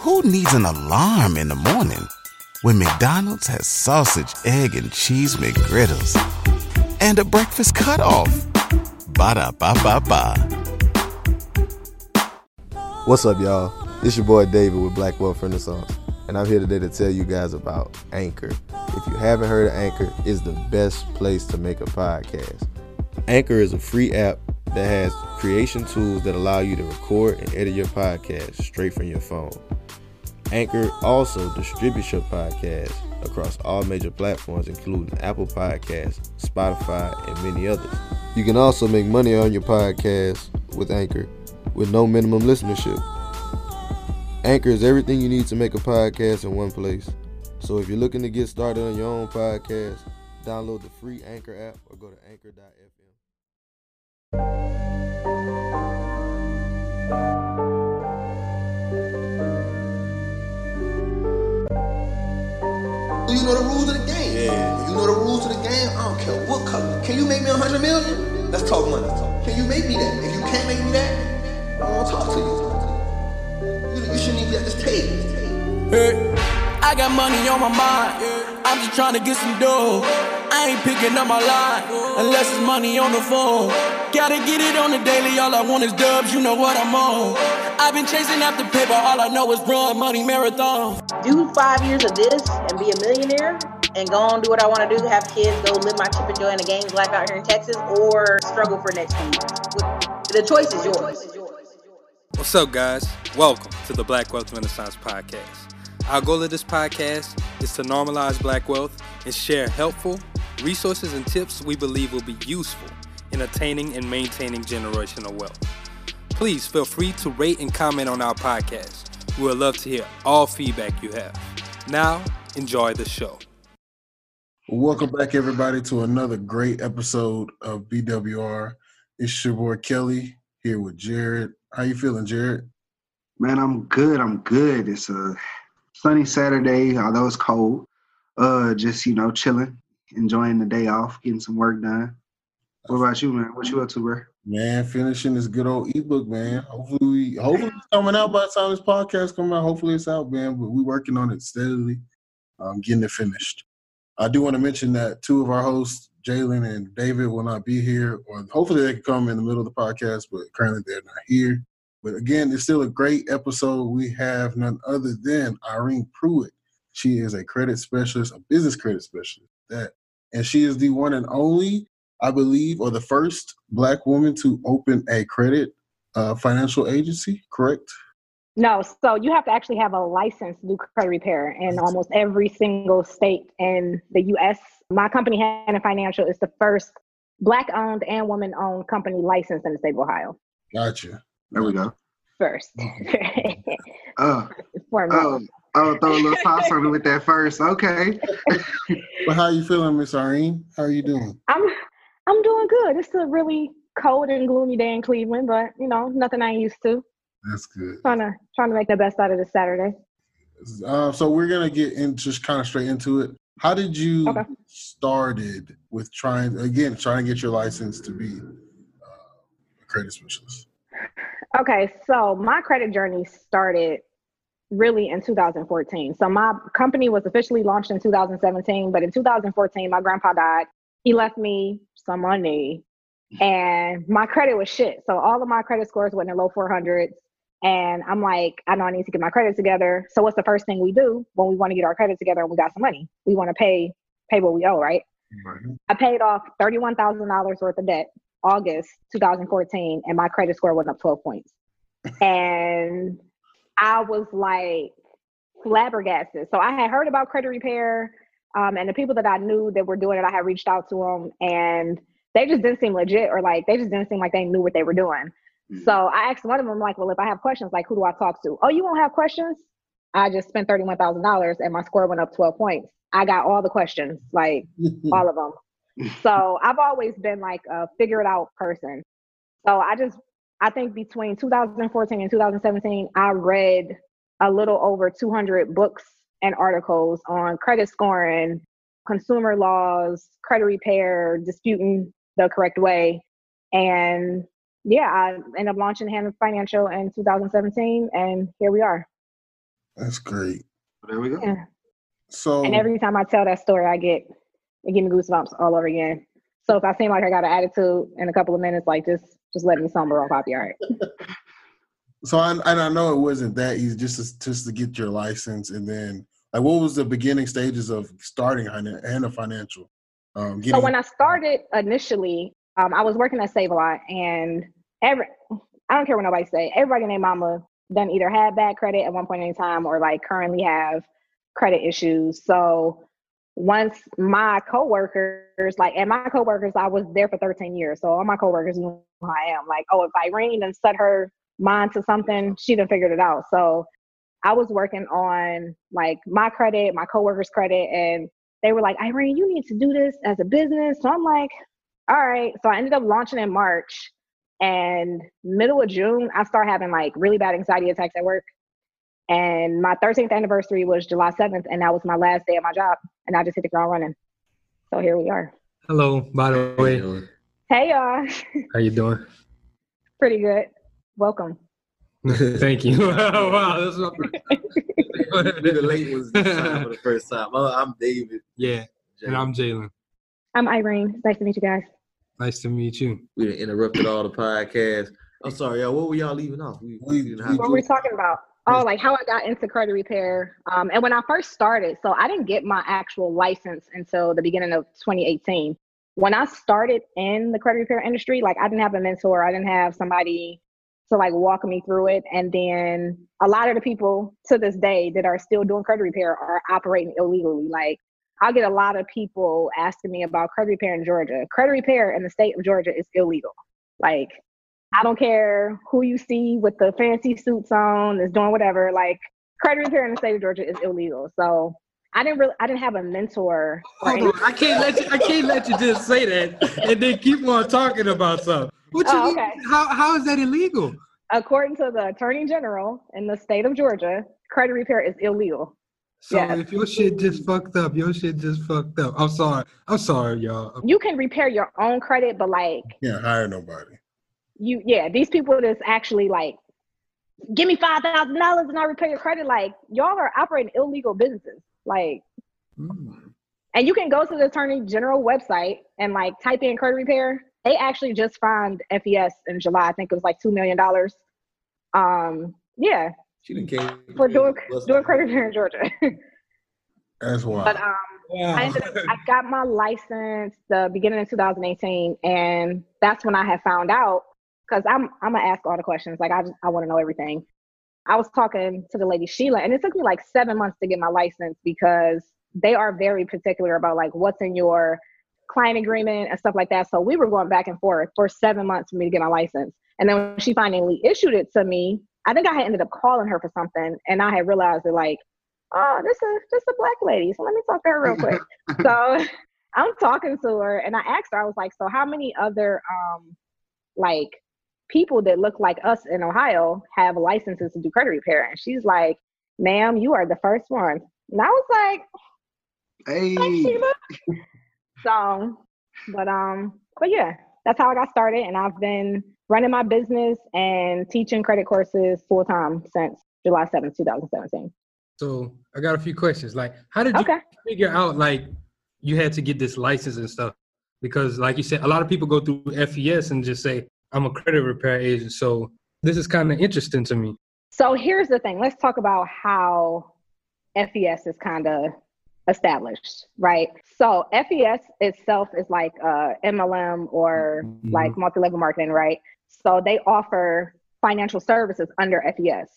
Who needs an alarm in the morning when McDonald's has sausage, egg, and cheese McGriddles and a breakfast cutoff? Ba da ba ba ba. What's up, y'all? It's your boy David with Black Wealth Renaissance, and I'm here today to tell you guys about Anchor. If you haven't heard of Anchor, it's the best place to make a podcast. Anchor is a free app that has creation tools that allow you to record and edit your podcast straight from your phone. Anchor also distributes your podcast across all major platforms, including Apple Podcasts, Spotify, and many others. You can also make money on your podcast with Anchor with no minimum listenership. Anchor is everything you need to make a podcast in one place. So if you're looking to get started on your own podcast, download the free Anchor app or go to anchor.fm. Do you know the rules of the game? Yeah. You know the rules of the game? I don't care what color. Can you make me a hundred million? Let's talk money. Can you make me that? If you can't make me that, I don't want to talk to you. You, you shouldn't even be at this table. Hey, I got money on my mind. I'm just trying to get some dough. I ain't picking up my line unless it's money on the phone. Gotta get it on the daily. All I want is dubs. You know what I'm on. I've been chasing after paper. All I know is run money marathon. do five years of this and be a millionaire and go on do what I want to do, have kids, go live my Chip and Joanna Gaines life out here in Texas, or struggle for next few years. The choice is yours. What's up, guys? Welcome to the Black Wealth Renaissance Podcast. Our goal of this podcast is to normalize black wealth and share helpful resources and tips we believe will be useful in attaining and maintaining generational wealth. Please feel free to rate and comment on our podcast. We would love to hear all feedback you have. Now, enjoy the show. Welcome back, everybody, to another great episode of BWR. It's your boy Kelly here with Jared. How you feeling, Jared? Man, I'm good. I'm good. It's a sunny Saturday, although it's cold. Uh, just you know, chilling, enjoying the day off, getting some work done. What about you, man? What you up to, bro? Man, finishing this good old ebook, man. Hopefully, we, hopefully it's coming out by the time this podcast comes out. Hopefully, it's out, man. But we working on it steadily, um, getting it finished. I do want to mention that two of our hosts, Jalen and David, will not be here, or hopefully they can come in the middle of the podcast, but currently they're not here. But again, it's still a great episode. We have none other than Irene Pruitt. She is a credit specialist, a business credit specialist. That, and she is the one and only, I believe, or the first black woman to open a credit uh, financial agency. Correct? No, so you have to actually have a license to do credit repair in almost every single state in the US. My company, Hannah Financial, is the first black owned and woman owned company licensed in the state of Ohio. Gotcha. There we go. First. Uh, For me. Oh, throw a little sauce on it with that first. Okay. But how you feeling, Miss Irene? How are you doing? I'm I'm doing good. It's a really cold and gloomy day in Cleveland, but you know, nothing I used to. That's good. Trying to trying to make the best out of this Saturday. Uh, so we're gonna get in just kind of straight into it. How did you Okay. started with trying again trying to get your license to be uh, a credit specialist? Okay, so my credit journey started really in 2014. So my company was officially launched in 2017, but in 2014, my grandpa died. He left me some money and my credit was shit. So all of my credit scores went in the low 400s. And I'm like, I know I need to get my credit together. So what's the first thing we do when we want to get our credit together and we got some money? We want to pay pay what we owe, right? I paid off $31,000 worth of debt August 2014, and my credit score went up 12 points. and I was like flabbergasted. So I had heard about credit repair, um, and the people that I knew that were doing it, I had reached out to them, and they just didn't seem legit, or like they just didn't seem like they knew what they were doing. So I asked one of them, like, well, if I have questions, like, who do I talk to? Oh, you won't have questions? I just spent $31,000 and my score went up 12 points. I got all the questions, like all of them. So I've always been like a figure it out person. So I just, I think between 2014 and 2017, I read a little over 200 books and articles on credit scoring, consumer laws, credit repair, disputing the correct way. And yeah, I ended up launching Hannah Financial in 2017, and here we are. That's great. There we go. Yeah. So And every time I tell that story, I get it give me goosebumps all over again. So if I seem like I got an attitude in a couple of minutes, like just just let me somber off. I'll be all right. So I and I know it wasn't that easy just to, just to get your license and then like what was the beginning stages of starting and Hannah Financial? Um, So when I started initially, um, I was working at Save a Lot, and every I don't care what nobody say. Everybody named Mama done either had bad credit at one point in time or like currently have credit issues. So once my coworkers, like, and my coworkers, I was there for 13 years, so all my coworkers knew who I am. Like, oh, if Irene and set her mind to something, she done figured it out. So I was working on like my credit, my coworkers' credit, and they were like, Irene, you need to do this as a business. So I'm like, all right. So I ended up launching in March. And middle of June, I start having like really bad anxiety attacks at work. And my 13th anniversary was July 7th, and that was my last day of my job. And I just hit the ground running. So here we are. Hello, by the way. Hey, y'all. How you doing? Pretty good. Welcome. Thank you. wow, that's my We the late ones time for the first time. Oh, I'm David. Yeah, and I'm Jalen. I'm Irene. It's nice to meet you guys. Nice to meet you. We interrupted all the podcast. I'm sorry, y'all. What were y'all leaving off? We, we didn't have What were we talking about? Oh, like how I got into credit repair. Um, and when I first started, so I didn't get my actual license until the beginning of 2018. When I started in the credit repair industry, like I didn't have a mentor, I didn't have somebody to like walk me through it. And then a lot of the people to this day that are still doing credit repair are operating illegally. Like I get a lot of people asking me about credit repair in Georgia. Credit repair in the state of Georgia is illegal. Like I don't care who you see with the fancy suits on, is doing whatever. Like credit repair in the state of Georgia is illegal. So I didn't really, I didn't have a mentor. or Hold on, I can't let you. I can't let you just say that and then keep on talking about something. What you Oh, okay. How how is that illegal? According to the Attorney General in the state of Georgia, credit repair is illegal. So Yes. if your shit just fucked up, your shit just fucked up. I'm sorry. I'm sorry, y'all. You can repair your own credit, but like can't hire nobody. You, yeah, these people that's actually like, give me five thousand dollars and I repair your credit. Like y'all are operating illegal businesses. Like, Mm. and you can go to the Attorney General website and like type in credit repair. They actually just fined FES in July. I think it was like two million dollars. Um, yeah, She didn't came for doing doing credit repair in Georgia. That's why. But um, I, ended up, I got my license the beginning of 2018, and that's when I had found out because I'm I'm gonna ask all the questions. Like I just, I want to know everything. I was talking to the lady Sheila, and it took me like seven months to get my license because they are very particular about like what's in your client agreement and stuff like that. So we were going back and forth for seven months for me to get my license. And then when she finally issued it to me, I think I had ended up calling her for something, and I had realized that like oh, this is just a black lady. So let me talk to her real quick. so I'm talking to her and I asked her, I was like, so how many other um like people that look like us in Ohio have licenses to do credit repair? And she's like, ma'am, you are the first one. And I was like, Hey, thanks, Sheila. so but um but yeah, that's how I got started and I've been running my business and teaching credit courses full time since July 7th, 2017. So I got a few questions. Like, how did you Okay. figure out like you had to get this license and stuff? Because, like you said, a lot of people go through FES and just say, "I'm a credit repair agent." So this is kind of interesting to me. So here's the thing. Let's talk about how FES is kind of established, right? So FES itself is like uh, MLM or like multi-level marketing, right? So they offer financial services under FES.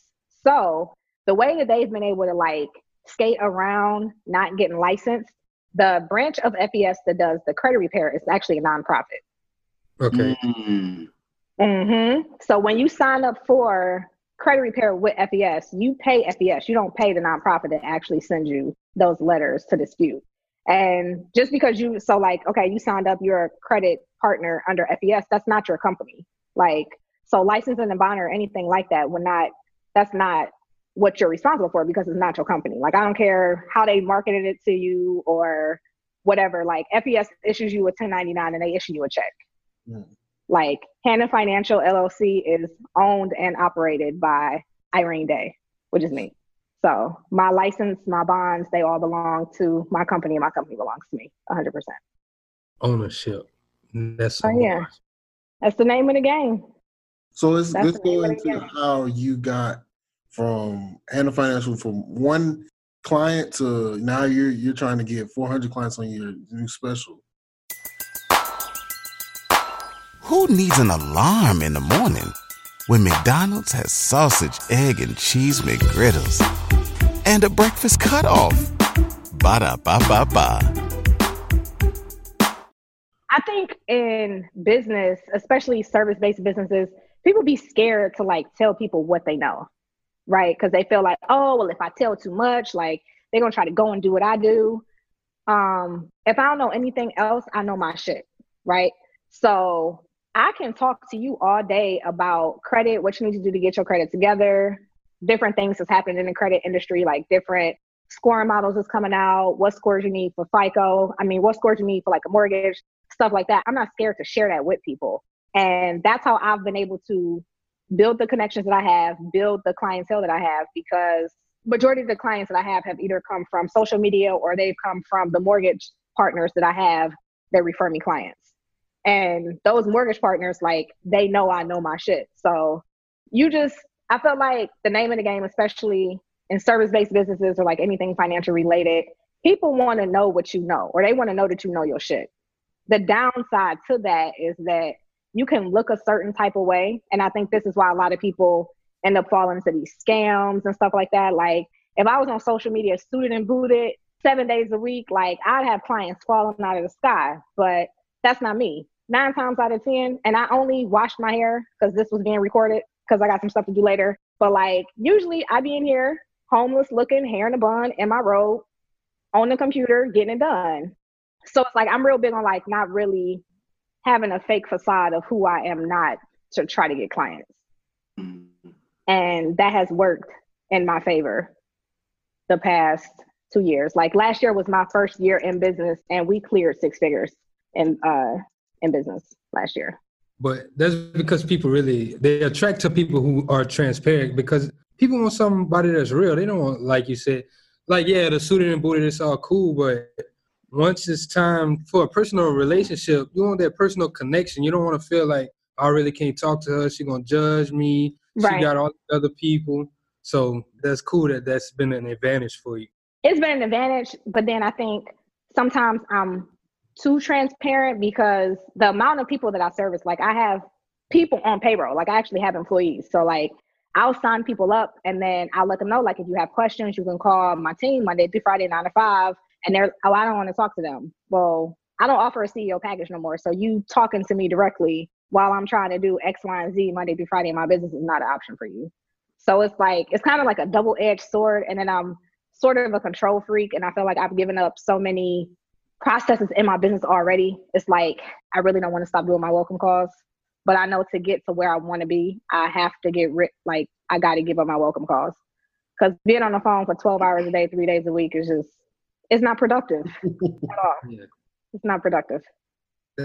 So the way that they've been able to like skate around not getting licensed, the branch of FES that does the credit repair is actually a nonprofit. Okay. Mm. Hmm So when you sign up for credit repair with FES, you pay FES. You don't pay the nonprofit that actually sends you those letters to dispute. And just because you, so like, okay, you signed up, you're a credit partner under FES, that's not your company. Like, so licensing and bond or anything like that would not, that's not what you're responsible for because it's not your company. Like, I don't care how they marketed it to you or whatever. Like, FES issues you a 1099 and they issue you a check like Hannah Financial LLC is owned and operated by Irene Day, which is me. So my license, my bonds, they all belong to my company, and my company belongs to me, 100%. Ownership. That's so Oh yeah, that's the name of the game. So let's That's let's go into how you got from Hannah Financial from one client to now you're you're trying to get 400 clients on your new special. Who needs an alarm in the morning when McDonald's has sausage, egg, and cheese McGriddles and a breakfast cutoff? Ba da ba ba ba. I think in business, especially service based businesses, people be scared to like tell people what they know, right? Because they feel like, oh, well, if I tell too much, like they're gonna try to go and do what I do. Um, if I don't know anything else, I know my shit, right? So I can talk to you all day about credit, what you need to do to get your credit together, different things that's happened in the credit industry, like different scoring models is coming out, what scores you need for FICO. I mean, what scores you need for like a mortgage, stuff like that. I'm not scared to share that with people. And that's how I've been able to build the connections that I have, build the clientele that I have, because majority of the clients that I have have either come from social media or they've come from the mortgage partners that I have that refer me clients. And those mortgage partners, like they know I know my shit. So you just, I felt like the name of the game, especially in service-based businesses or like anything financial related, people want to know what you know, or they want to know that you know your shit. The downside to that is that you can look a certain type of way, and I think this is why a lot of people end up falling into these scams and stuff like that. Like if I was on social media suited and booted seven days a week, like I'd have clients falling out of the sky, but that's not me. Nine times out of ten, and I only washed my hair because this was being recorded because I got some stuff to do later. But like usually I be in here homeless looking, hair in a bun, in my robe, on the computer, getting it done. So it's like I'm real big on like not really having a fake facade of who I am not to try to get clients. And that has worked in my favor the past two years. Like last year was my first year in business and we cleared six figures in uh in business last year. But that's because people really they attract to people who are transparent because people want somebody that's real. They don't want, like you said, like yeah, the suited and booted, it's all cool, but once it's time for a personal relationship, you want that personal connection. You don't want to feel like I really can't talk to her. She's gonna judge me. Right. She got all the other people. So that's cool that that's been an advantage for you. It's been an advantage, but then I think sometimes I'm too transparent because the amount of people that I service, like I have people on payroll, like I actually have employees. So like I'll sign people up and then I'll let them know, like if you have questions, you can call my team Monday through Friday, nine to five. And they're, oh, I don't want to talk to them. Well, I don't offer a CEO package no more. So you talking to me directly while I'm trying to do X, Y, and Z Monday through Friday in my business is not an option for you. So it's like, it's kind of like a double edged sword. And then I'm sort of a control freak. And I feel like I've given up so many processes in my business already. It's like, I really don't want to stop doing my welcome calls. But I know to get to where I want to be, I have to get rid, like, I got to give up my welcome calls. Because being on the phone for 12 hours a day, three days a week is just, it's not productive at all. Yeah. It's not productive.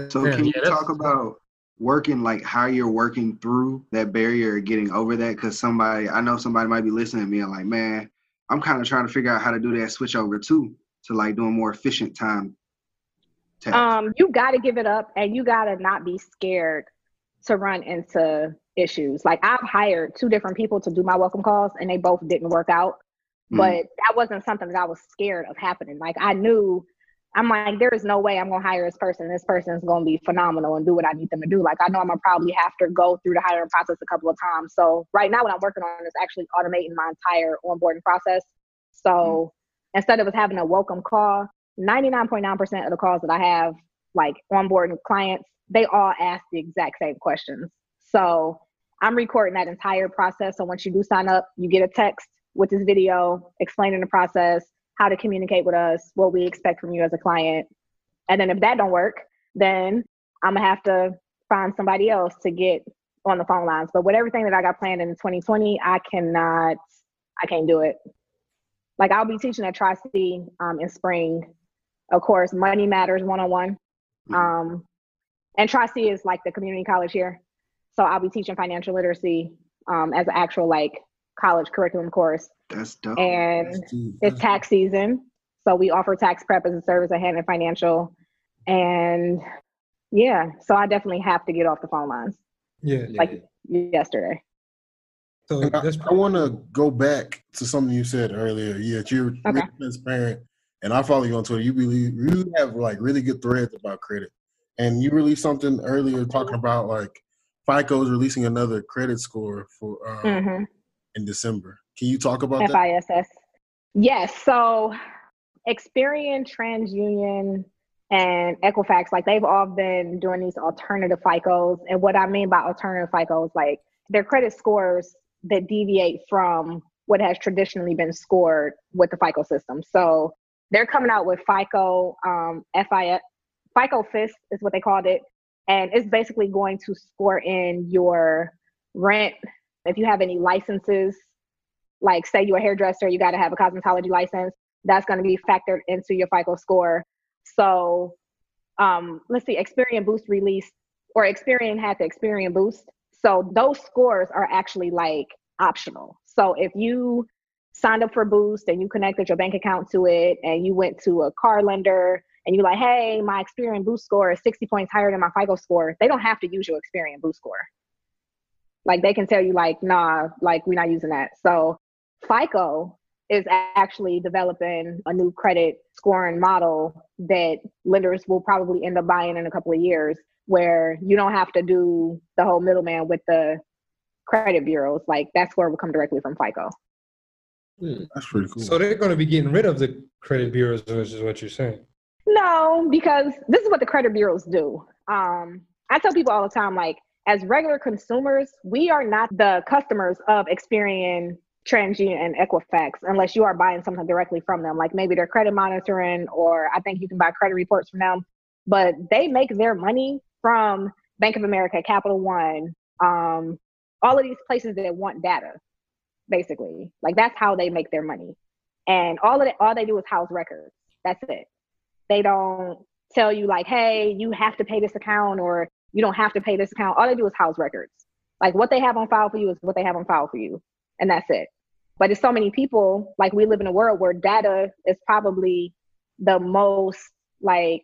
So Yeah, can you yeah, talk about working like how you're working through that barrier or getting over that? Because somebody I know somebody might be listening to me and like, man, I'm kind of trying to figure out how to do that switch over too to like doing more efficient time. Um, you got to give it up, and you got to not be scared to run into issues. Like I've hired two different people to do my welcome calls, and they both didn't work out. Mm. But that wasn't something that I was scared of happening. Like I knew, I'm like, there is no way I'm gonna hire this person. This person is gonna be phenomenal and do what I need them to do. Like I know I'm gonna probably have to go through the hiring process a couple of times. So right now, what I'm working on is actually automating my entire onboarding process. So instead of us having a welcome call, 99.9% of the calls that I have, like onboarding clients, they all ask the exact same questions. So I'm recording that entire process. So once you do sign up, you get a text with this video explaining the process, how to communicate with us, what we expect from you as a client. And then if that don't work, then I'm gonna have to find somebody else to get on the phone lines. But with everything that I got planned in 2020, I cannot, I can't do it. Like I'll be teaching at Tri C um, in spring. Of course, Money Matters 101. Um, and Tri C is like the community college here. So I'll be teaching financial literacy um, as an actual like college curriculum course. That's dope. And That's dope. it's tax season. So we offer tax prep as a service at Hannah Financial. And yeah, so I definitely have to get off the phone lines Yeah. like yesterday. So I, I want to go back to something you said earlier. Yeah, you're Okay. really transparent, and I follow you on Twitter. You believe you have like really good threads about credit, and you released something earlier talking about like FICO is releasing another credit score for uh, hmm in December. Can you talk about that? FISS. Yes. So Experian, TransUnion, and Equifax, like they've all been doing these alternative FICOs. And what I mean by alternative FICOs, like they're credit scores that deviate from what has traditionally been scored with the FICO system. So they're coming out with FICO, um, FICO Fist is what they called it. And it's basically going to score in your rent. If you have any licenses, like say you're a hairdresser, you got to have a cosmetology license. That's going to be factored into your FICO score. So um, let's see, Experian Boost released, or Experian had the Experian Boost. So those scores are actually like optional. So if you signed up for Boost and you connected your bank account to it and you went to a car lender and you're like, hey, my Experian Boost score is 60 points higher than my FICO score, they don't have to use your Experian Boost score. Like they can tell you, like, nah, like we're not using that. So FICO is actually developing a new credit scoring model that lenders will probably end up buying in a couple of years, where you don't have to do the whole middleman with the credit bureaus. Like that score will come directly from FICO. That's pretty cool. so they're going to be getting rid of the credit bureaus, which is what you're saying. No, because this is what the credit bureaus do. Um, I tell people all the time, like, as regular consumers, we are not the customers of Experian, TransUnion, and Equifax unless you are buying something directly from them. Like maybe they're credit monitoring, or I think you can buy credit reports from them. But they make their money from Bank of America, Capital One, um, all of these places that want data, basically. Like that's how they make their money. And all of it, all they do is house records. That's it they don't tell you like hey you have to pay this account or you don't have to pay this account all they do is house records like what they have on file for you is what they have on file for you and that's it but it's so many people like we live in a world where data is probably the most like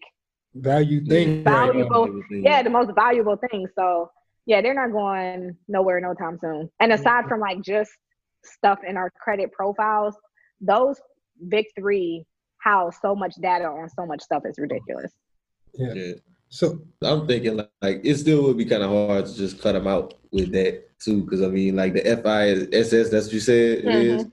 Value thing. right now. valuable yeah the most valuable thing so yeah they're not going nowhere no time soon and aside from like just stuff in our credit profiles those big three house so much data on so much stuff is ridiculous Yeah. Yeah. So I'm thinking like, like it still would be kind of hard to just cut them out with that too, because I mean like the FISS, that's what you said it is. Mm-hmm.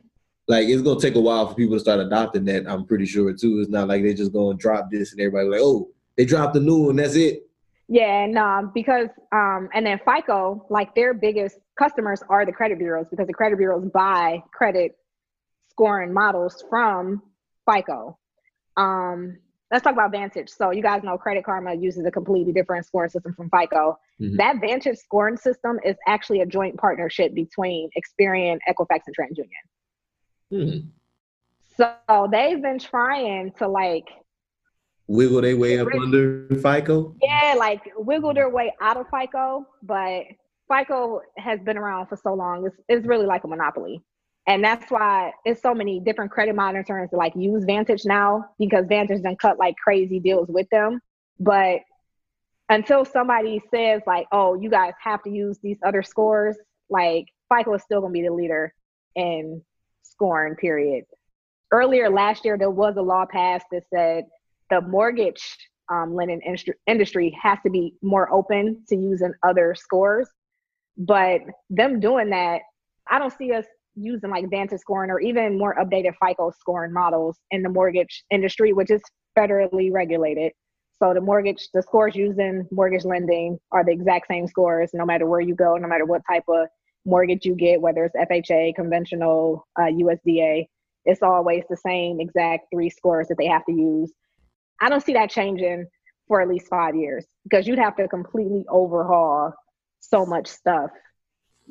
Like it's gonna take a while for people to start adopting that. I'm pretty sure too. It's not like they're just gonna drop this and everybody like, oh, they dropped the new one. That's it. Yeah, no, because um, and then FICO, like their biggest customers are the credit bureaus because the credit bureaus buy credit scoring models from FICO. Um, let's talk about Vantage. So you guys know Credit Karma uses a completely different scoring system from FICO. Mhm. That Vantage scoring system is actually a joint partnership between Experian, Equifax, and TransUnion. Hmm. So they've been trying to like Wiggle their way up under FICO. yeah, like wiggle their way out of FICO, but FICO has been around for so long. It's, it's really like a monopoly. And that's why it's so many different credit monitors that like use Vantage now because Vantage done cut like crazy deals with them. But until somebody says like, oh, you guys have to use these other scores, like FICO is still gonna be the leader in scoring, period. Earlier last year, there was a law passed that said the mortgage um, lending industry, has to be more open to using other scores. But them doing that, I don't see us using like Vantage scoring or even more updated FICO scoring models in the mortgage industry, which is federally regulated. So the mortgage, the scores used in mortgage lending are the exact same scores, no matter where you go, no matter what type of mortgage you get, whether it's FHA, conventional, uh, USDA. It's always the same exact three scores that they have to use. I don't see that changing for at least five years because you'd have to completely overhaul so much stuff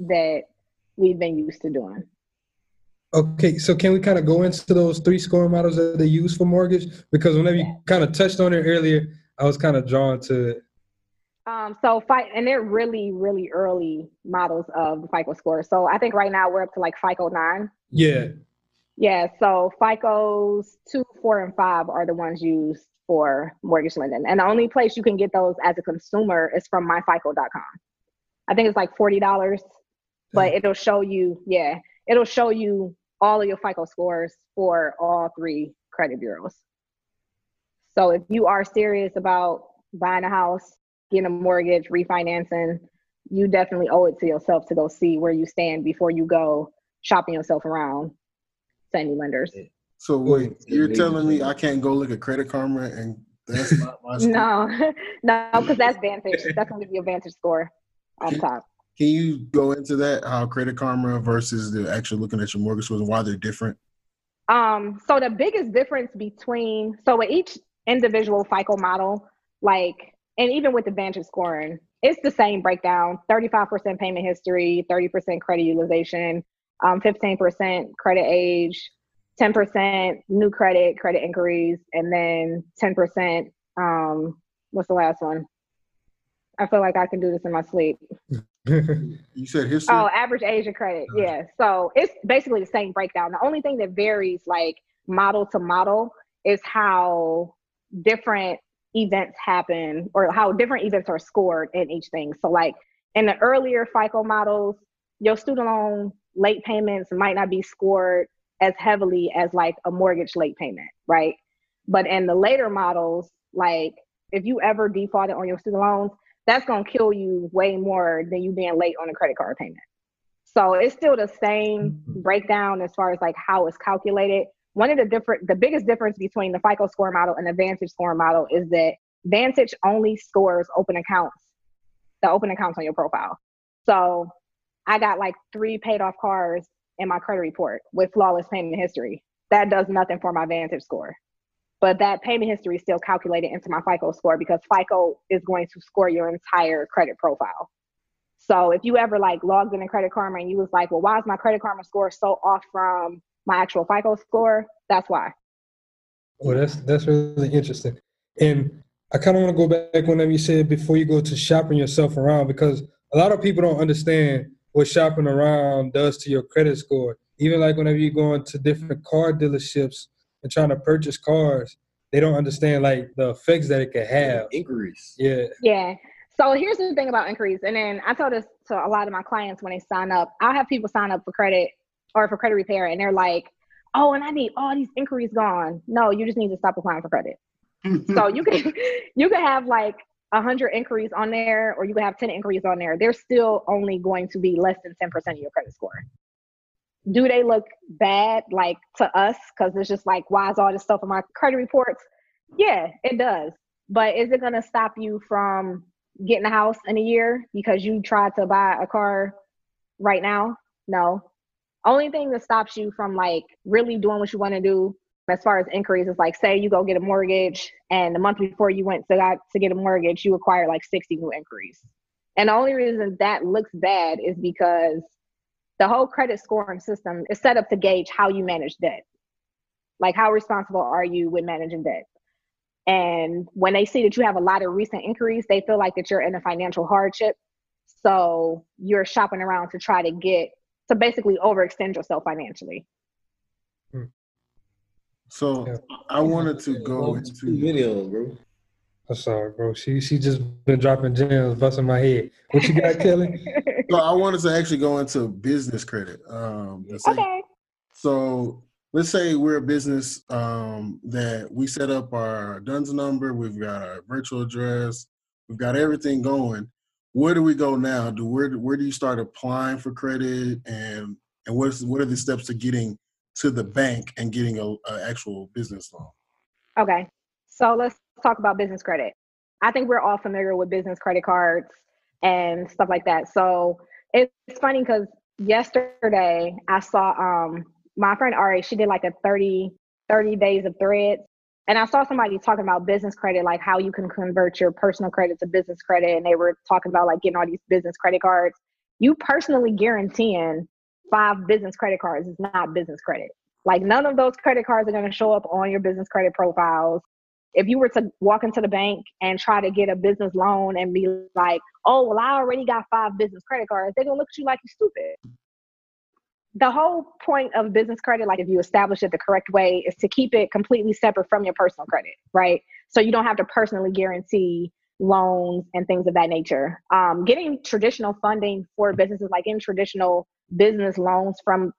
that we've been used to doing. Okay, so can we kind of go into those three scoring models that they use for mortgage? Because whenever you kind of touched on it earlier, I was kind of drawn to it. Um, so fight, and they're really, really early models of the FICO score. So I think right now we're up to like FICO nine. Yeah. Yeah. So FICO's two, four, and five are the ones used for mortgage lending, and the only place you can get those as a consumer is from myfico.com. I think it's like forty dollars, but it'll show you. Yeah, it'll show you all of your FICO scores for all three credit bureaus. So if you are serious about buying a house, getting a mortgage, refinancing, you definitely owe it to yourself to go see where you stand before you go shopping yourself around to any lenders. So wait, you're telling me I can't go look at Credit Karma and that's not my score? No, no, because that's Vantage. That's gonna give you a Vantage score on top. Can you go into that? How Credit Karma versus the actual looking at your mortgage scores and why they're different? Um, so the biggest difference between so with each individual FICO model, like and even with the Vantage scoring, it's the same breakdown: 35% payment history, 30% credit utilization, um, 15% credit age, 10% new credit, credit inquiries, and then 10%. Um, what's the last one? I feel like I can do this in my sleep. You said history. Oh, average age of credit. Yeah. So it's basically the same breakdown. The only thing that varies, like model to model, is how different events happen or how different events are scored in each thing. So, like in the earlier FICO models, your student loan late payments might not be scored as heavily as like a mortgage late payment, right? But in the later models, like if you ever defaulted on your student loans, that's gonna kill you way more than you being late on a credit card payment. So it's still the same mm-hmm. breakdown as far as like how it's calculated. One of the different, the biggest difference between the FICO score model and the Vantage score model is that Vantage only scores open accounts, the open accounts on your profile. So I got like three paid off cars in my credit report with flawless payment history. That does nothing for my Vantage score. But that payment history is still calculated into my FICO score because FICO is going to score your entire credit profile. So if you ever like logged in a Credit Karma and you was like, well, why is my Credit Karma score so off from my actual FICO score? That's why. Well, that's that's really interesting. And I kind of want to go back whenever you said before you go to shopping yourself around because a lot of people don't understand what shopping around does to your credit score. Even like whenever you go into different mm-hmm. car dealerships and trying to purchase cars, they don't understand like the effects that it could have. Inquiries. Yeah. Yeah. So here's the thing about inquiries, and then I tell this to a lot of my clients when they sign up. I'll have people sign up for credit or for credit repair, and they're like, "Oh, and I need all these inquiries gone." No, you just need to stop applying for credit. Mm-hmm. so you can you can have like a hundred inquiries on there, or you have ten inquiries on there. They're still only going to be less than ten percent of your credit score. Do they look bad like to us? Because it's just like, why is all this stuff in my credit reports? Yeah, it does. But is it going to stop you from getting a house in a year because you tried to buy a car right now? No. Only thing that stops you from like really doing what you want to do as far as inquiries is like say you go get a mortgage and the month before you went to got to get a mortgage you acquire like 60 new inquiries. And the only reason that looks bad is because the whole credit scoring system is set up to gauge how you manage debt. Like how responsible are you with managing debt? And when they see that you have a lot of recent inquiries they feel like that you're in a financial hardship. So you're shopping around to try to get to basically overextend yourself financially So I wanted to go into video, bro. I'm sorry, bro. She she just been dropping gems, busting my head. What you got, Kelly? so I wanted to actually go into business credit. Um, the same- okay So let's say we're a business um, that we set up our DUNS number, we've got our virtual address, we've got everything going. Where do we go now? Do where where do you start applying for credit, and and what's what are the steps to getting to the bank and getting a, a actual business loan? Okay. So let's talk about business credit. I think we're all familiar with business credit cards and stuff like that. So it's funny because yesterday I saw um my friend Ari, she did like a 30, 30 days of threads. And I saw somebody talking about business credit, like how you can convert your personal credit to business credit. And they were talking about like getting all these business credit cards. You personally guaranteeing five business credit cards is not business credit. Like none of those credit cards are going to show up on your business credit profiles. if you were to walk into the bank and try to get a business loan and be like, oh, well, I already got five business credit cards, they're gonna look at you like you're stupid. The whole point of business credit, like if you establish it the correct way, is to keep it completely separate from your personal credit, right? So you don't have to personally guarantee loans and things of that nature. Um, getting traditional funding for businesses, like in traditional business loans from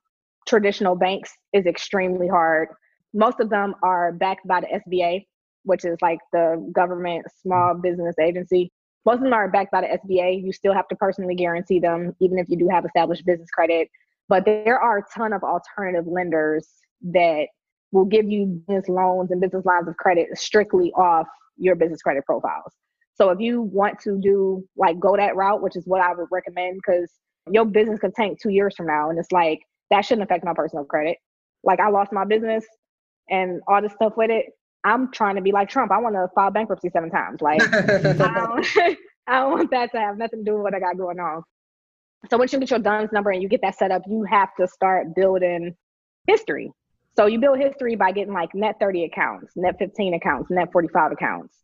traditional banks, is extremely hard. Most of them are backed by the SBA, which is like the government small business agency. Most of them are backed by the SBA. You still have to personally guarantee them, even if you do have established business credit. But there are a ton of alternative lenders that will give you business loans and business lines of credit strictly off your business credit profiles. So if you want to do like go that route, which is what I would recommend, because your business could tank two years from now, and it's like that shouldn't affect my personal credit. Like I lost my business and all this stuff with it. I'm trying to be like Trump. I want to file bankruptcy seven times. Like I, don't, I don't want that to have nothing to do with what I got going on. So once you get your DUNS number and you get that set up, you have to start building history. So you build history by getting like net 30 accounts, net 15 accounts, net 45 accounts.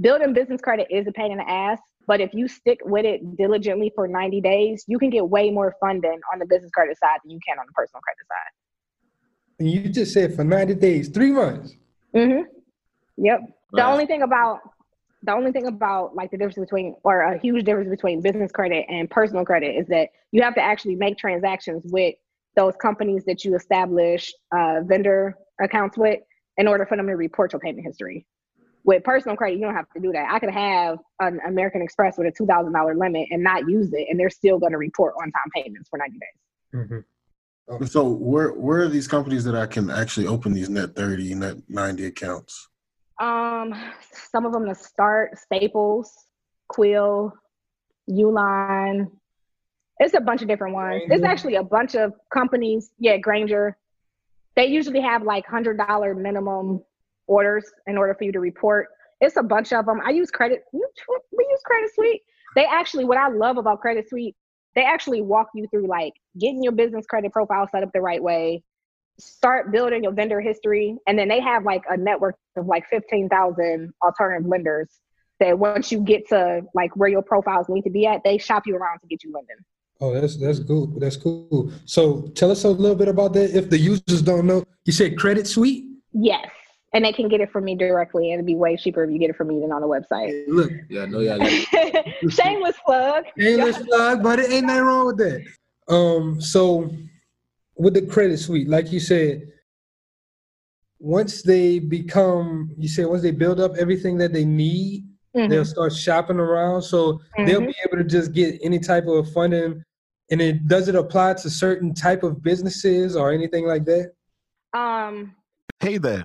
Building business credit is a pain in the ass, but if you stick with it diligently for 90 days, you can get way more funding on the business credit side than you can on the personal credit side. And you just said for 90 days, three months. Mm-hmm. Yep. The only thing about the only thing about like the difference between or a huge difference between business credit and personal credit is that you have to actually make transactions with those companies that you establish uh, vendor accounts with in order for them to report your payment history. With personal credit, you don't have to do that. I could have an American Express with a two thousand dollar limit and not use it, and they're still going to report on time payments for ninety days. Mm-hmm. So where where are these companies that I can actually open these net thirty, net ninety accounts? Um, some of them to start Staples, Quill, Uline. It's a bunch of different ones. Grainger. It's actually a bunch of companies. Yeah, Grainger. They usually have like hundred dollar minimum orders in order for you to report. It's a bunch of them. I use credit. We use Credit Suite. They actually, what I love about Credit Suite, they actually walk you through like getting your business credit profile set up the right way, start building your vendor history, and then they have like a network of like fifteen thousand alternative lenders that once you get to like where your profiles need to be at, they shop you around to get you lending. Oh, that's that's cool. That's cool. So tell us a little bit about that. If the users don't know, you said Credit Suite. Yes and they can get it from me directly, and it'd be way cheaper if you get it from me than on the website. Look, yeah, I know y'all. Shameless plug. Shameless plug, but it ain't nothing wrong with that. Um, so with the credit suite, like you said, once they become, you said once they build up everything that they need, mm-hmm. they'll start shopping around. So mm-hmm. they'll be able to just get any type of funding. And it does it apply to certain type of businesses or anything like that? Um. Hey there.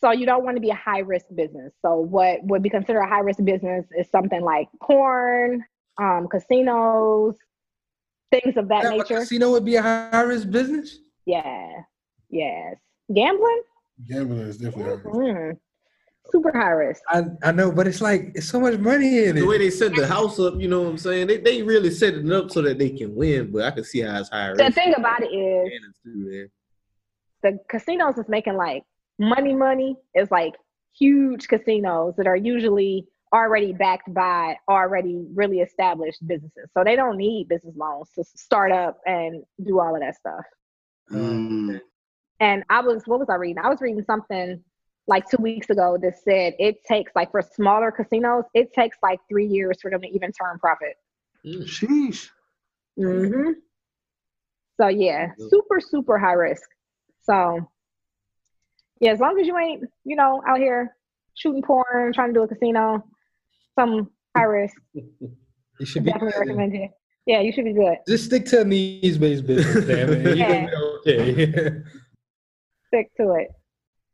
So you don't want to be a high risk business. So what would be considered a high risk business is something like porn, um, casinos, things of that nature. casino would be a high risk business. Yeah. Yes. Gambling. Gambling is definitely high mm-hmm. Super high risk. I, I know, but it's like it's so much money in the it. The way they set the house up, you know what I'm saying? They they really set it up so that they can win, but I can see how it's high risk. The thing about it is the casinos is making like money money is like huge casinos that are usually already backed by already really established businesses. So they don't need business loans to start up and do all of that stuff. Mm. And I was, what was I reading? I was reading something like two weeks ago that said it takes like for smaller casinos, it takes like three years for them to even turn profit. Sheesh. hmm So yeah, super super high risk. So yeah, as long as you ain't you know out here shooting porn, trying to do a casino, some high risk, You should be definitely good. recommend it. Yeah, you should be good. Just stick to a needs-based business, damn it. You're Yeah. gonna be okay. Stick to it.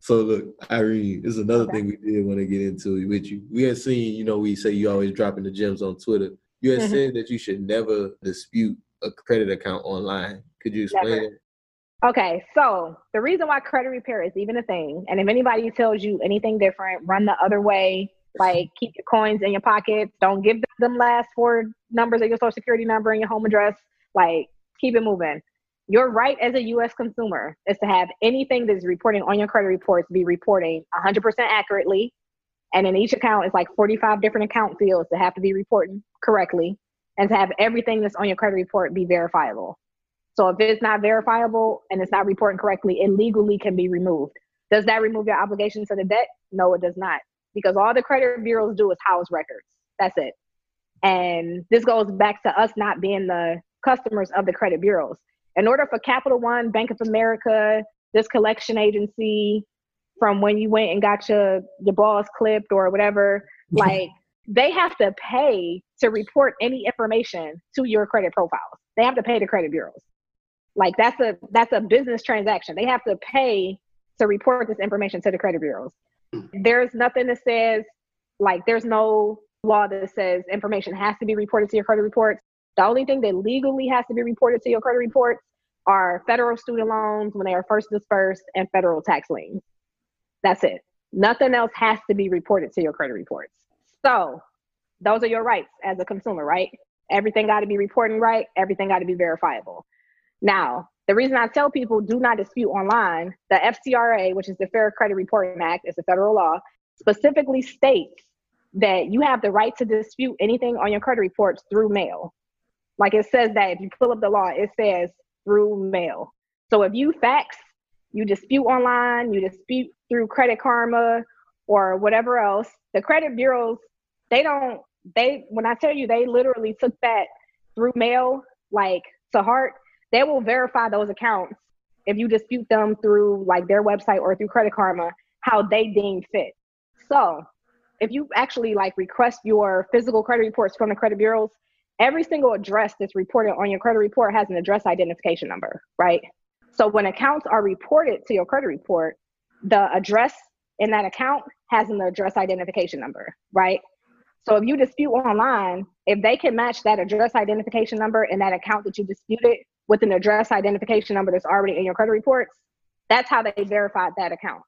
So look, Irene, this is another thing we did want to get into with you. We had seen, you know, we say you always dropping the gems on Twitter. You had Mhm. said that you should never dispute a credit account online. Could you explain Never. that? Okay, so the reason why credit repair is even a thing, and if anybody tells you anything different, run the other way. Like keep your coins in your pockets. Don't give them last four numbers of your social security number and your home address. Like keep it moving. Your right as a U.S. consumer is to have anything that's reporting on your credit reports be reporting 100% accurately, and in each account is like 45 different account fields that have to be reporting correctly, and to have everything that's on your credit report be verifiable. So if it's not verifiable and it's not reporting correctly, it legally can be removed. Does that remove your obligation to the debt? No, it does not. Because all the credit bureaus do is house records. That's it. And this goes back to us not being the customers of the credit bureaus. In order for Capital One, Bank of America, this collection agency, from when you went and got your your balls clipped or whatever, like they have to pay to report any information to your credit profiles. They have to pay the credit bureaus. Like that's a that's a business transaction. They have to pay to report this information to the credit bureaus. Mm. There's nothing that says like there's no law that says information has to be reported to your credit reports. The only thing that legally has to be reported to your credit reports are federal student loans when they are first dispersed and federal tax liens. That's it. Nothing else has to be reported to your credit reports. So those are your rights as a consumer, right? Everything got to be reporting right. Everything got to be verifiable. Now, the reason I tell people do not dispute online, the FCRA, which is the Fair Credit Reporting Act, is a federal law, specifically states that you have the right to dispute anything on your credit reports through mail. Like it says that if you pull up the law, it says through mail. So if you fax, you dispute online, you dispute through Credit Karma or whatever else, the credit bureaus, they don't, they, when I tell you, they literally took that through mail, like to heart, they will verify those accounts if you dispute them through like their website or through Credit Karma, how they deem fit. So if you actually like request your physical credit reports from the credit bureaus, every single address that's reported on your credit report has an address identification number, right? So when accounts are reported to your credit report, the address in that account has an address identification number, right? So if you dispute online, if they can match that address identification number in that account that you disputed with an address identification number that's already in your credit reports, that's how they verified that account.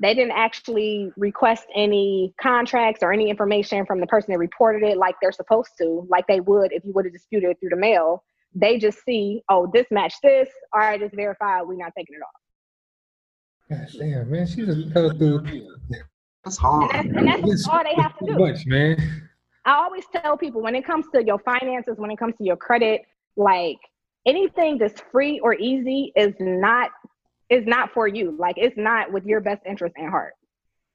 They didn't actually request any contracts or any information from the person that reported it like they're supposed to, like they would if you would have disputed it through the mail. They just see, oh, this matched this. All right, it's verified. We're not taking it off. Gosh damn, man, she just go through That's hard. And that's, and that's all they have to do. much, man. I always tell people when it comes to your finances, when it comes to your credit, like anything that's free or easy is not is not for you. Like it's not with your best interest in heart.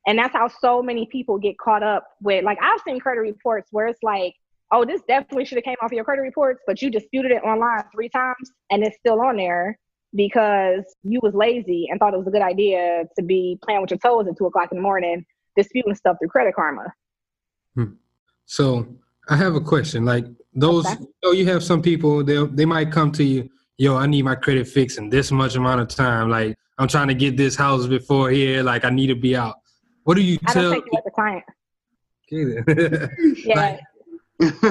And that's how so many people get caught up with like I've seen credit reports where it's like, oh, this definitely should have came off your credit reports, but you disputed it online three times and it's still on there because you was lazy and thought it was a good idea to be playing with your toes at two o'clock in the morning, disputing stuff through credit karma. Hmm. So I have a question. Like those, Okay. you know, you have some people they they might come to you, yo, I need my credit fixed in this much amount of time. Like I'm trying to get this house before here. Like I need to be out. What do you I don't tell? take you as a client. Okay. then. Yeah. like,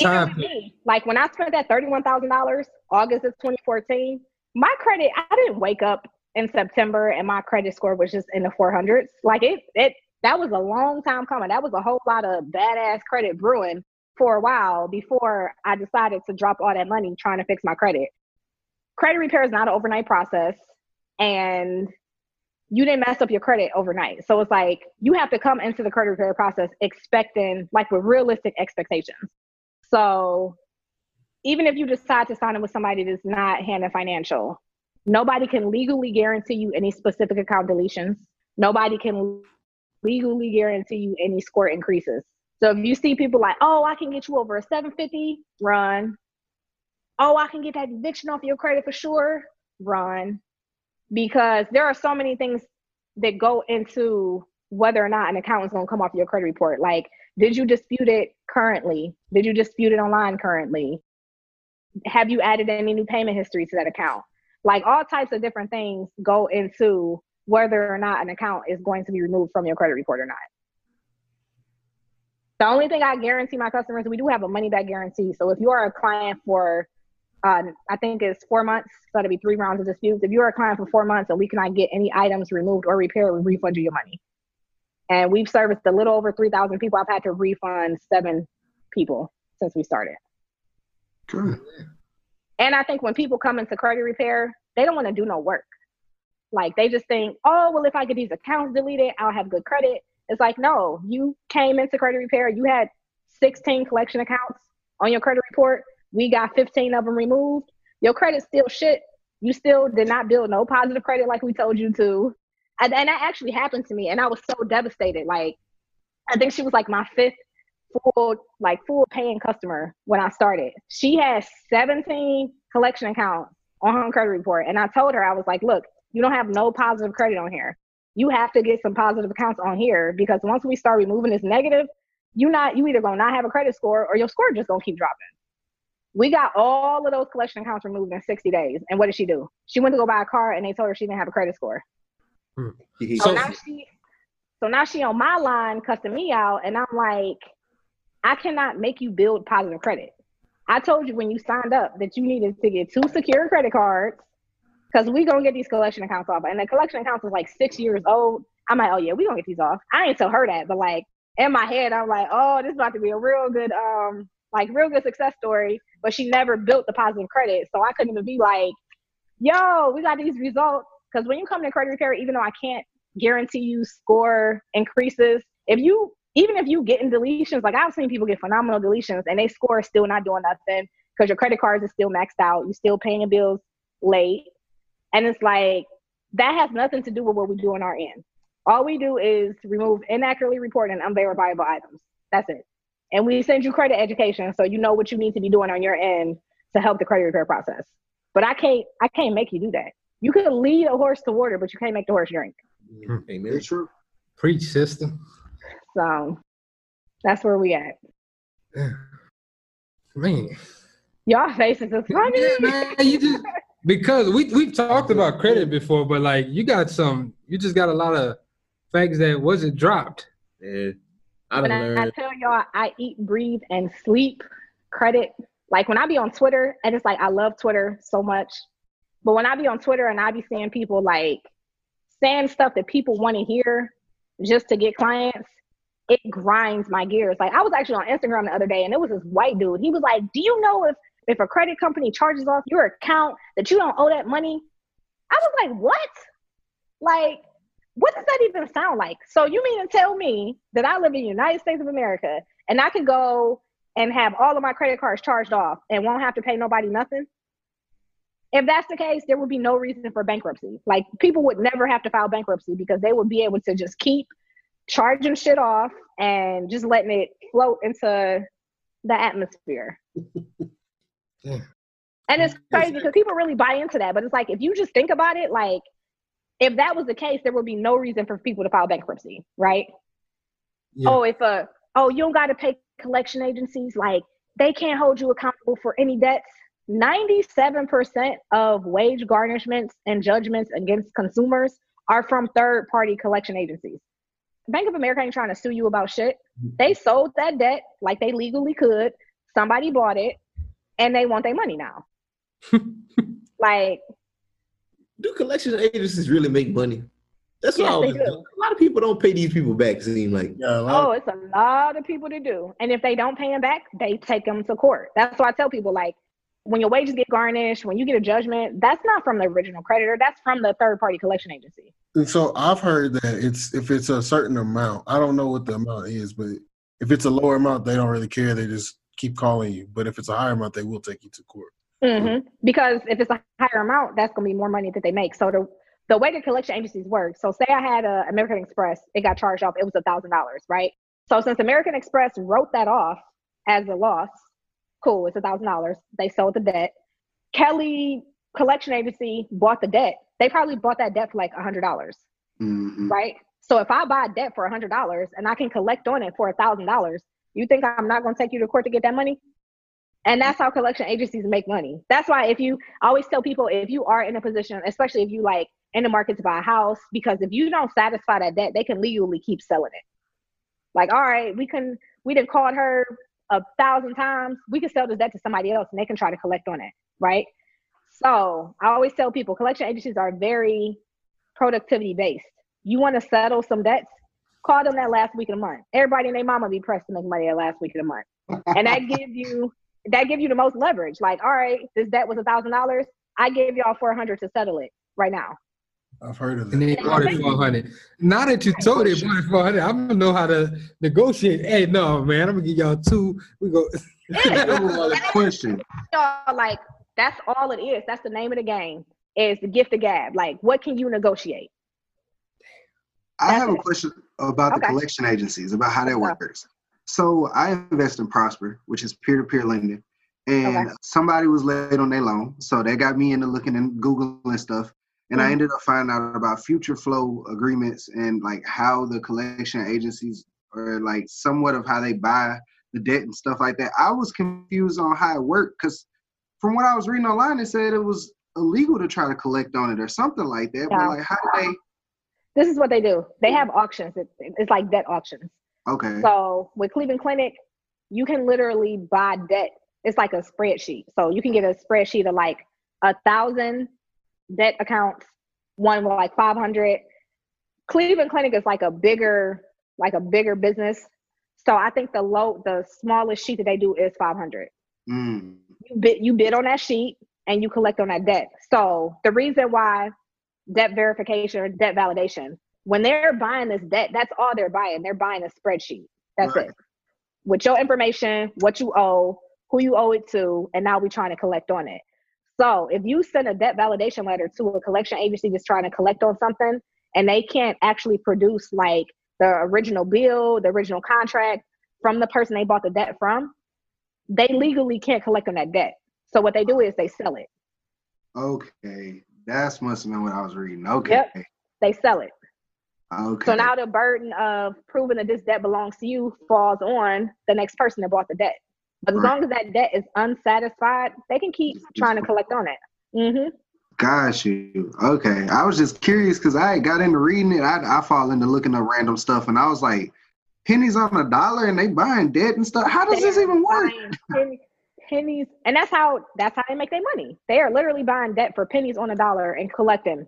Your even me, like when I spent that thirty-one thousand dollars, August of 2014, my credit, I didn't wake up in September and my credit score was just in the 400s. Like it, it that was a long time coming. That was a whole lot of badass credit brewing for a while before I decided to drop all that money trying to fix my credit. Credit repair is not an overnight process, and you didn't mess up your credit overnight. So it's like you have to come into the credit repair process expecting, like, with realistic expectations. So even if you decide to sign up with somebody that's not Hannah Financial, nobody can legally guarantee you any specific account deletions. Nobody can legally guarantee you any score increases. So if you see people like, oh, I can get you over a 750, run. Oh, I can get that eviction off your credit for sure, run. Because there are so many things that go into whether or not an account is going to come off your credit report. Like, did you dispute it currently? Did you dispute it online currently? Have you added any new payment history to that account? Like, all types of different things go into whether or not an account is going to be removed from your credit report or not. The only thing I guarantee my customers, we do have a money back guarantee. So if you are a client for, uh, I think it's four months, so that'll be three rounds of disputes. If you're a client for four months and we cannot get any items removed or repaired, we refund you your money. And we've serviced a little over 3,000 people. I've had to refund seven people since we started. Good. And I think when people come into credit repair, they don't want to do no work. Like they just think, oh, well, if I get these accounts deleted, I'll have good credit. It's like, no, you came into credit repair, you had 16 collection accounts on your credit report. We got 15 of them removed. Your credit's still shit. You still did not build no positive credit like we told you to. And, and that actually happened to me. And I was so devastated. Like, I think she was like my fifth full, like full paying customer when I started. She had 17 collection accounts on her credit report. And I told her, I was like, look, you don't have no positive credit on here you have to get some positive accounts on here because once we start removing this negative, you not you either gonna not have a credit score or your score just gonna keep dropping. We got all of those collection accounts removed in 60 days. And what did she do? She went to go buy a car and they told her she didn't have a credit score. Hmm. So now she so now she on my line cussing me out and I'm like, I cannot make you build positive credit. I told you when you signed up that you needed to get two secure credit cards because we gonna get these collection accounts off. And the collection accounts is like six years old. I'm like, oh yeah, we gonna get these off. I ain't tell her that, but like in my head, I'm like, oh, this is about to be a real good, um, like real good success story. But she never built the positive credit, so I couldn't even be like, yo, we got these results. Because when you come to credit repair, even though I can't guarantee you score increases, if you even if you get in deletions, like I've seen people get phenomenal deletions and they score still not doing nothing because your credit cards is still maxed out, you still paying your bills late, and it's like that has nothing to do with what we do on our end. All we do is remove inaccurately reported and unverifiable items. That's it. And we send you credit education so you know what you need to be doing on your end to help the credit repair process. But I can't I can't make you do that. You can lead a horse to water, but you can't make the horse drink. Hmm. Amen. true. Preach, sister. So that's where we at. Man. Y'all faces is funny. Yeah, man. You just because we we've talked about credit before, but like you got some, you just got a lot of facts that wasn't dropped. Yeah, I when I, I tell y'all, I eat, breathe, and sleep credit. Like when I be on Twitter, and it's like I love Twitter so much, but when I be on Twitter and I be seeing people like saying stuff that people want to hear just to get clients, it grinds my gears. Like I was actually on Instagram the other day, and it was this white dude. He was like, "Do you know if if a credit company charges off your account that you don't owe that money. I was like, what? Like, what does that even sound like? So you mean to tell me that I live in the United States of America and I can go and have all of my credit cards charged off and won't have to pay nobody nothing? If that's the case, there would be no reason for bankruptcy. Like people would never have to file bankruptcy because they would be able to just keep charging shit off and just letting it float into the atmosphere. And it's crazy because people really buy into that. But it's like if you just think about it, like if that was the case, there would be no reason for people to file bankruptcy, right? Yeah. Oh, if a oh you don't got to pay collection agencies, like they can't hold you accountable for any debts. 97% of wage garnishments and judgments against consumers are from third party collection agencies. Bank of America ain't trying to sue you about shit. Mm-hmm. They sold that debt like they legally could. Somebody bought it and they want their money now. like, do collection agencies really make money? That's yes, what I was. A lot of people don't pay these people back. It seems like. Yeah, oh, it's a lot of people to do, and if they don't pay them back, they take them to court. That's why I tell people like, when your wages get garnished, when you get a judgment, that's not from the original creditor. That's from the third party collection agency. And so I've heard that it's if it's a certain amount. I don't know what the amount is, but if it's a lower amount, they don't really care. They just keep calling you. But if it's a higher amount, they will take you to court. Mm-hmm. Because if it's a higher amount, that's going to be more money that they make. So the the way the collection agencies work. So say I had a American Express, it got charged off. It was a thousand dollars, right? So since American Express wrote that off as a loss, cool, it's a thousand dollars. They sold the debt. Kelly collection agency bought the debt. They probably bought that debt for like a hundred dollars, Mhm. right? So if I buy a debt for a hundred dollars and I can collect on it for a thousand dollars, you think I'm not going to take you to court to get that money? And that's how collection agencies make money. That's why if you always tell people if you are in a position, especially if you like in the market to buy a house, because if you don't satisfy that debt, they can legally keep selling it. Like, all right, we can we done called her a thousand times. We can sell this debt to somebody else and they can try to collect on it, right? So I always tell people collection agencies are very productivity based. You want to settle some debts, call them that last week of the month. Everybody and their mama be pressed to make money that last week of the month. And that give you that give you the most leverage. Like, all right, this debt was a thousand dollars. I gave y'all four hundred to settle it right now. I've heard of And they bought it for 100. Now that you told it, bought it for 100, I'm gonna know how to negotiate. Hey, no, man, I'm gonna give y'all two. We go. question. Y'all, like that's all it is. That's the name of the game. Is the gift of gab. Like, what can you negotiate? I have a question about the Okay. collection agencies, about how that works. So I invest in Prosper, which is peer-to-peer lending, and Okay. somebody was late on their loan, so they got me into looking and googling stuff, and I Mhm. ended up finding out about future flow agreements and like how the collection agencies or like somewhat of how they buy the debt and stuff like that. I was confused on how it worked because from what I was reading online, it said it was illegal to try to collect on it or something like that. Yeah. But like, how do they? This is what they do. They have auctions. It, it's like debt auctions. Okay. So with Cleveland Clinic, you can literally buy debt. It's like a spreadsheet. So you can get a spreadsheet of like a thousand debt accounts, one with like 500. Cleveland Clinic is like a bigger, like a bigger business. So I think the low, the smallest sheet that they do is 500. Mm. You bid, you bid on that sheet and you collect on that debt. So the reason why debt verification or debt validation, when they're buying this debt, that's all they're buying. They're buying a spreadsheet. That's Right. it. With your information, what you owe, who you owe it to, and now we're trying to collect on it. So if you send a debt validation letter to a collection agency that's trying to collect on something and they can't actually produce like the original bill, the original contract from the person they bought the debt from, they legally can't collect on that debt. So what they do is they sell it. Okay, that's must have been what I was reading. Okay, Yep. They sell it. okay. So now the burden of proving that this debt belongs to you falls on the next person that bought the debt. But as Right. long as that debt is unsatisfied, they can keep trying to collect on it. hmm Got you. Okay, I was just curious because I got into reading it. I I fall into looking up random stuff, and I was like, pennies on a dollar, and they buying debt and stuff. How does this even work? Pennies, and that's how that's how they make their money. They are literally buying debt for pennies on a dollar and collecting.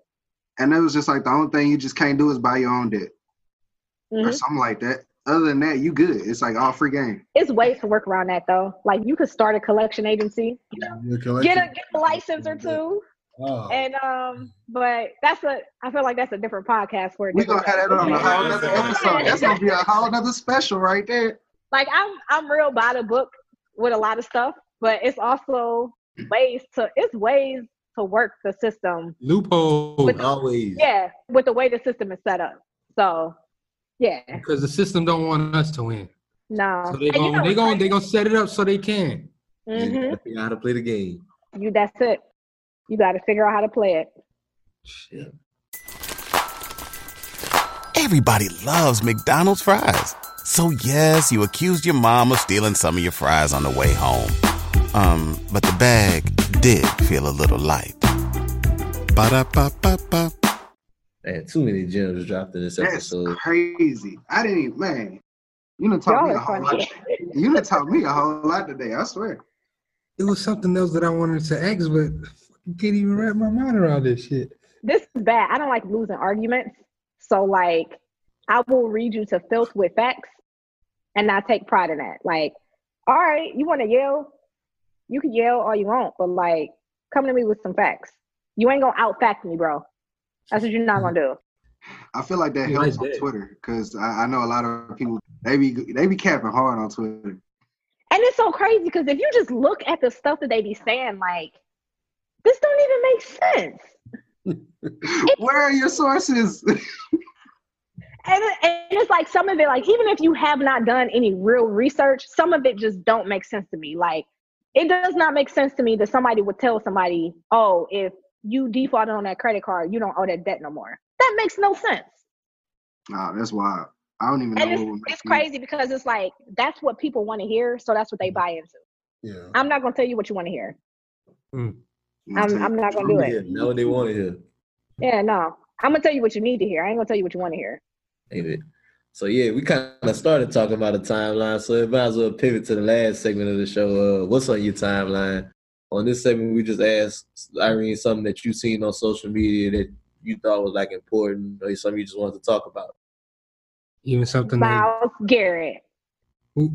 And it was just like the only thing you just can't do is buy your own debt or Mhm. something like that. Other than that, you good. It's like all free game. It's ways to work around that though. Like you could start a collection agency, Your get collection- a, get a license or two. Oh. And um, but that's a I feel like that's a different podcast for a We gonna have that on a whole nother episode. That's gonna be a whole nother special right there. like I'm I'm real by the book with a lot of stuff, but it's also ways to it's ways to work the system. Loophole. With- Always. Yeah, with the way the system is set up. So yeah, Because the system don't want us to win. no. So they And you gonna know they what's gonna they gonna set it up so they can. You Mhm. gotta how to play the game. You that's it. You got to figure out how to play it. Everybody loves McDonald's fries. So yes, you accused your mom of stealing some of your fries on the way home. Um, but the bag did feel a little light. Ba-da-ba-ba-ba. Man, too many gems dropped in this That's episode. crazy. I didn't even man. You done taught Y'all me a whole lot. You done taught me a whole lot today. I swear. It was something else that I wanted to ask, but I can't even wrap my mind around this shit. This is bad. I don't like losing arguments. So like I will read you to filth with facts and I take pride in that. Like, all right, you want to yell? You can yell all you want, but like come to me with some facts. You ain't gonna out fact me, bro. That's what you're not gonna do. I feel like that You helps like on that. Twitter because I, I know a lot of people they be they be capping hard on Twitter. And it's so crazy because if you just look at the stuff that they be saying, like, this don't even make sense. Where are your sources? and, and it's like some of it like even if you have not done any real research some of it just don't make sense to me like it does not make sense to me that somebody would tell somebody oh if you defaulted on that credit card you don't owe that debt no more. That makes no sense. Nah, that's wild. I don't even know and what it's, would make it's crazy because it's like that's what people want to hear so that's what they buy into. Yeah. i'm not going to tell you what you want to hear. Mm. I'm, I'm not going to do it. Know what they want to hear. yeah no. I'm going to tell you what you need to hear. I ain't going to tell you what you want to hear. Ain't it? So yeah, we kind of started talking about a timeline, so it might as well pivot to the last segment of the show. Uh, what's on your timeline? On this segment, we just asked Irene something that you've seen on social media that you thought was like important, or something you just wanted to talk about. Even something that Myles Garrett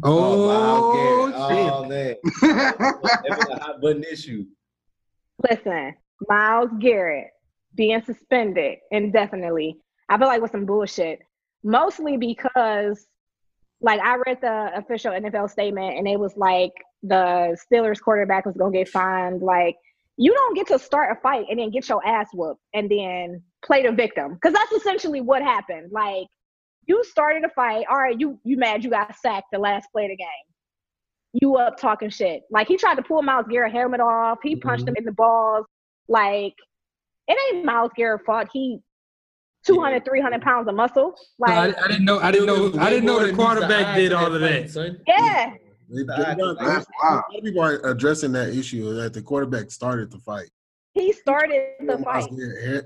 Oh, Myles Garrett. shit. Oh man, that was a hot button issue. Listen, Myles Garrett being suspended indefinitely. I feel like with some bullshit. Mostly because like I read the official NFL statement and it was like the Steelers quarterback was gonna get fined. Like you don't get to start a fight and then get your ass whooped and then play the victim. Because that's essentially what happened. Like you started a fight. All right, you you mad you got sacked the last play of the game. You up talking shit. Like he tried to pull Myles Garrett helmet off. He punched mm-hmm. him in the balls. Like it ain't Myles Garrett's fault. He 200, 300 pounds of muscle. No, I, Like I didn't know. I didn't know. I didn't know the quarterback did all of that. yeah. They- Nah, they- I- a lot That's wild. of people are addressing that issue that the quarterback started the fight. He started the fight.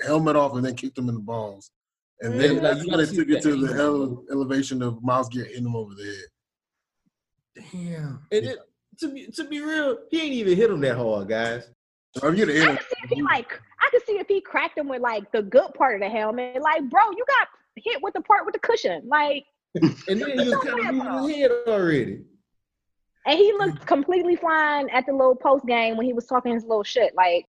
Helmet off and then kicked him in the balls. And Mhm. then Like, you why they see took it to the angle. ele- elevation of Myles Garrett hitting him over the head. Damn. And it, to be to be real, he ain't even hit him that hard, guys. So if you'd have I could see if he like I could see if he cracked him with like the good part of the helmet. Like, bro, you got hit with the part with the cushion. Like And then he was kind of moving his head already. and he looked completely fine at the little post game when he was talking his little shit. Like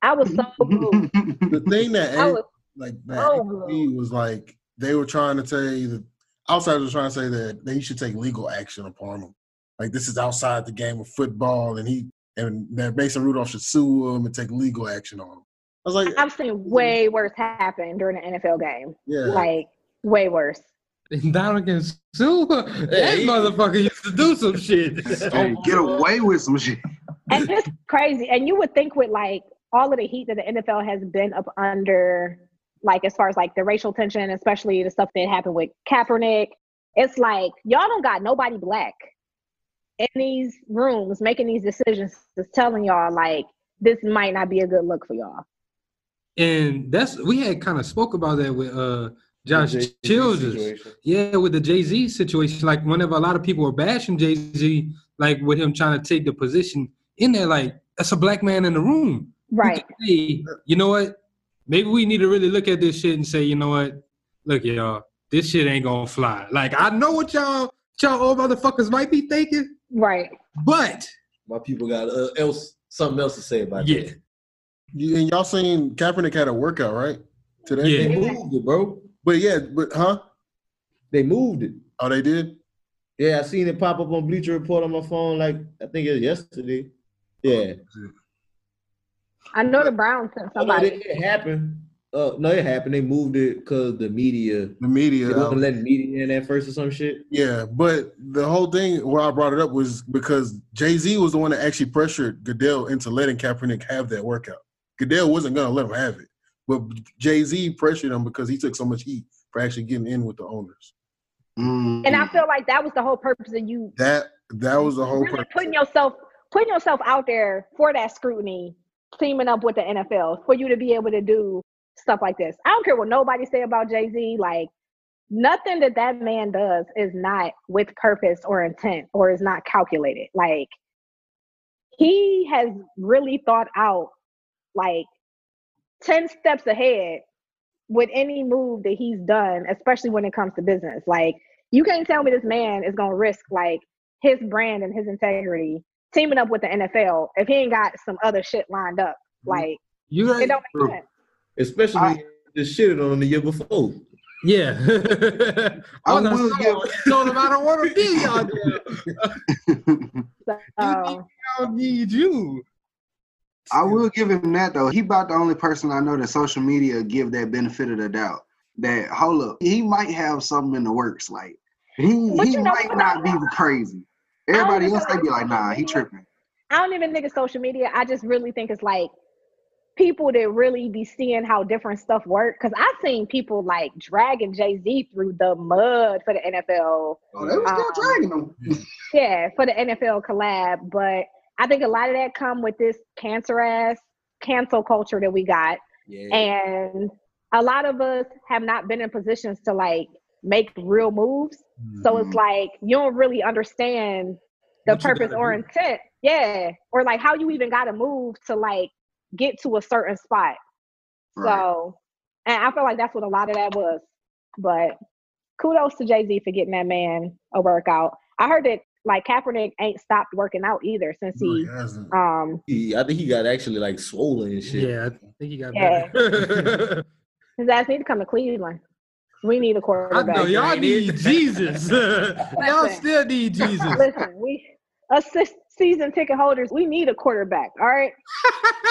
I was so moved. the thing that I was like that so was like they were trying to say that outsiders were trying to say that they should take legal action upon him. Like this is outside the game of football, and he and that Mason Rudolph should sue him and take legal action on him. I was like, I've seen way worse happen during an NFL game. yeah, Like way worse. Donald can sue. That motherfucker used to do some shit. Hey, get away with some shit. and it's crazy. And you would think with like all of the heat that the NFL has been up under, like as far as like the racial tension, especially the stuff that happened with Kaepernick, it's like y'all don't got nobody black in these rooms making these decisions, just telling y'all like this might not be a good look for y'all. and that's we had kind of spoke about that with uh Josh The Childers. situation. Yeah, with the Jay Z situation, like whenever a lot of people were bashing Jay Z, like with him trying to take the position in there, like that's a black man in the room. Right. can say, you know what? Maybe we need to really look at this shit and say, you know what? Look, y'all, this shit ain't gonna fly. Like I know what y'all, y'all old motherfuckers might be thinking, Right. but My people got uh, else something else to say about that. yeah, that. You- and y'all seen Kaepernick had a workout right today. Yeah. They moved it, bro. but yeah, but huh? They moved it. Oh, they did. Yeah, I seen it pop up on Bleacher Report on my phone. Like I think it was yesterday. Yeah, I know the Browns sent oh, no, somebody. it, it happened. Uh, no, it happened. They moved it because the media. The media. They wasn't letting media in at first or some shit. Yeah, but the whole thing why I brought it up was because Jay Z was the one that actually pressured Goodell into letting Kaepernick have that workout. Goodell wasn't gonna let him have it, but Jay Z pressured him because he took so much heat for actually getting in with the owners. Mm. And I feel like that was the whole purpose of you That that was the whole really purpose. putting yourself putting yourself out there for that scrutiny, teaming up with the NFL for you to be able to do stuff like this. I don't care what nobody say about Jay Z. Like nothing that that man does is not with purpose or intent or is not calculated. Like he has really thought out like 10 steps ahead with any move that he's done, especially when it comes to business. Like you can't tell me this man is gonna risk like his brand and his integrity teaming up with the NFL if he ain't got some other shit lined up. Like you it don't make sense. Especially the shit on the year before. Yeah. I On the will song, give- he told him I don't want to be out there. So, I don't need you. I will give him that though. He about the only person I know that social media give that benefit of the doubt. That hold up, he might have something in the works. Like he But he might not be crazy. Everybody else they be like like, nah, he tripping. I don't even think it's social media. I just really think it's like people that really be seeing how different stuff work. Because I've seen people like dragging Jay Z through the mud for the NFL. Oh, they was still Um, dragging him. Yeah, for the NFL collab. But I think a lot of that come with this cancer ass cancel culture that we got. Yeah. And a lot of us have not been in positions to like make real moves. So Mm-hmm. it's like you don't really understand the What purpose or do. intent. Yeah. Or like how you even gotta move to like get to a certain spot. So and I feel like that's what a lot of that was. But kudos to Jay-Z for getting that man a workout. I heard that like Kaepernick ain't stopped working out either since No, he he um He, I think he got actually like swollen and shit. Yeah, I think he got Yeah. better. his ass need to come to Cleveland. We need a quarterback. I know y'all need Jesus. y'all still need Jesus. Listen, we assist season ticket holders, we need a quarterback. All right.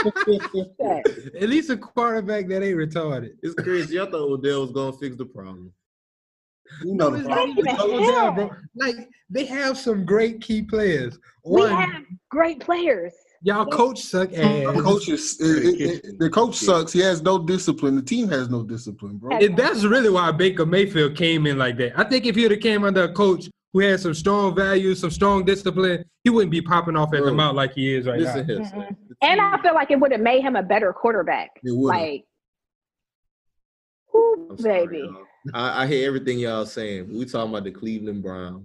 At least a quarterback that ain't retarded. It's crazy. I thought Odell was gonna fix the problem. You know the problem. not even Odell, bro. Like they have some great key players. We have great players. y'all coach suck The ass. coach is it- it- it- the coach sucks. He has no discipline. The team has no discipline, bro. And that's really why Baker Mayfield came in like that. I think if he would have came under a coach who had some strong values, some strong discipline, he wouldn't be popping off at the Bro, mouth like he is right Listen now. here, son. Mhm. And I feel like it would have made him a better quarterback. It would've. Like, whoo, I'm sorry, baby. y'all. I, I hear everything y'all saying. We talking about the Cleveland Browns.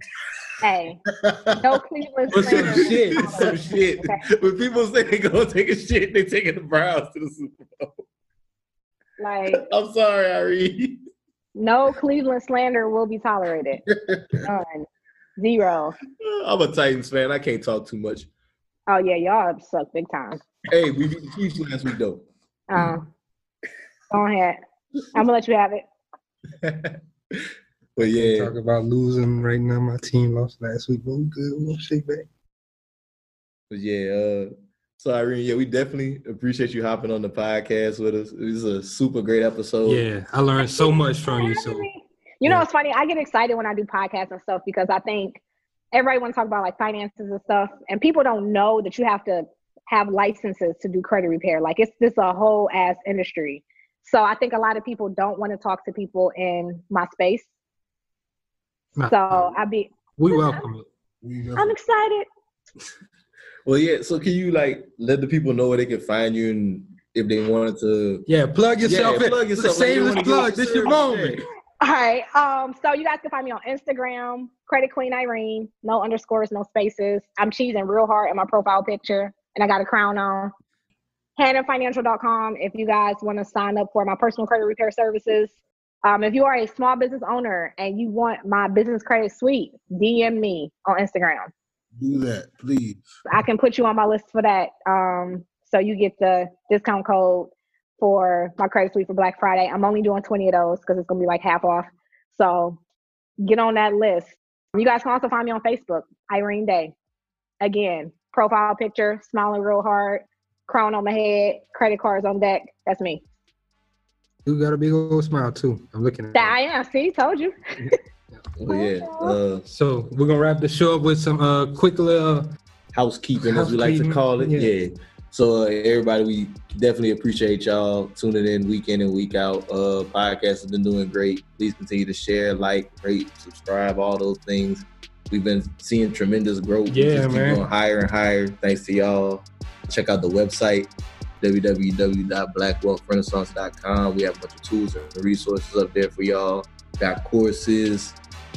Hey, no Cleveland What's some slander. shit? Some shit. Okay. When people say they gonna take a shit, they taking the Browns to the Super Bowl. Like, I'm sorry, Ari. no Cleveland slander will be tolerated. None. Zero. I'm a Titans fan. I can't talk too much. Oh yeah, y'all suck big time. Hey, we beat the Chiefs last week though. Uh, go ahead. I'm gonna let you have it. But yeah, Talk about losing right now. My team lost last week, but we good. We'll shake back. but yeah. Uh, so Irene, yeah, we definitely appreciate you hopping on the podcast with us. It was a super great episode. Yeah, I learned so much from you. So You know, Yeah. it's funny. I get excited when I do podcasts and stuff because I think everybody want to talk about like finances and stuff, and people don't know that you have to have licenses to do credit repair. Like it's this a whole ass industry. So I think a lot of people don't want to talk to people in my space. Nah. So I be we welcome it. We I'm excited. Well, yeah. So can you like let the people know where they can find you and if they wanted to? Yeah, plug yourself Yeah, in. plug yourself. Like, you Shameless wanna plug. This your moment. All right. Um, so you guys can find me on Instagram, Credit Queen Irene, no underscores, no spaces. I'm cheesing real hard in my profile picture, and I got a crown on. HannahFinancial.com if you guys want to sign up for my personal credit repair services. Um, if you are a small business owner and you want my business credit suite, DM me on Instagram. do that, please. I can put you on my list for that. Um, so you get the discount code for my credit suite for Black Friday. I'm only doing 20 of those because it's gonna be like half off. So get on that list. You guys can also find me on Facebook, Irene Day. Again, profile picture, smiling real hard, crown on my head, credit cards on deck. That's me. You got a big old smile too. I'm looking at That I am. See, told you. Oh yeah. Uh, So we're gonna wrap the show up with some uh quick little housekeeping, as we like to call it. yeah. Yeah. So uh, everybody, we definitely appreciate y'all tuning in week in and week out. Uh, podcast has been doing great. Please continue to share, like, rate, subscribe, all those things. We've been seeing tremendous growth. Yeah, man. going higher and higher. Thanks to y'all. Check out the website www.blackwealthrenaissance.com. We have a bunch of tools and resources up there for y'all. Got courses.